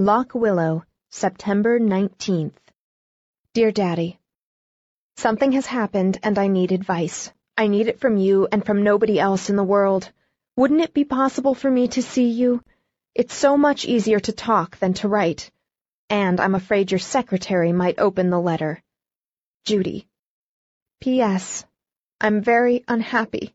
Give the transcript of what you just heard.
Lock Willow, September 19th. Dear Daddy, Something has happened and I need advice. I need it from you and from nobody else in the world. Wouldn't it be possible for me to see you? It's so much easier to talk than to write. And I'm afraid your secretary might open the letter. Judy. P.S. I'm very unhappy.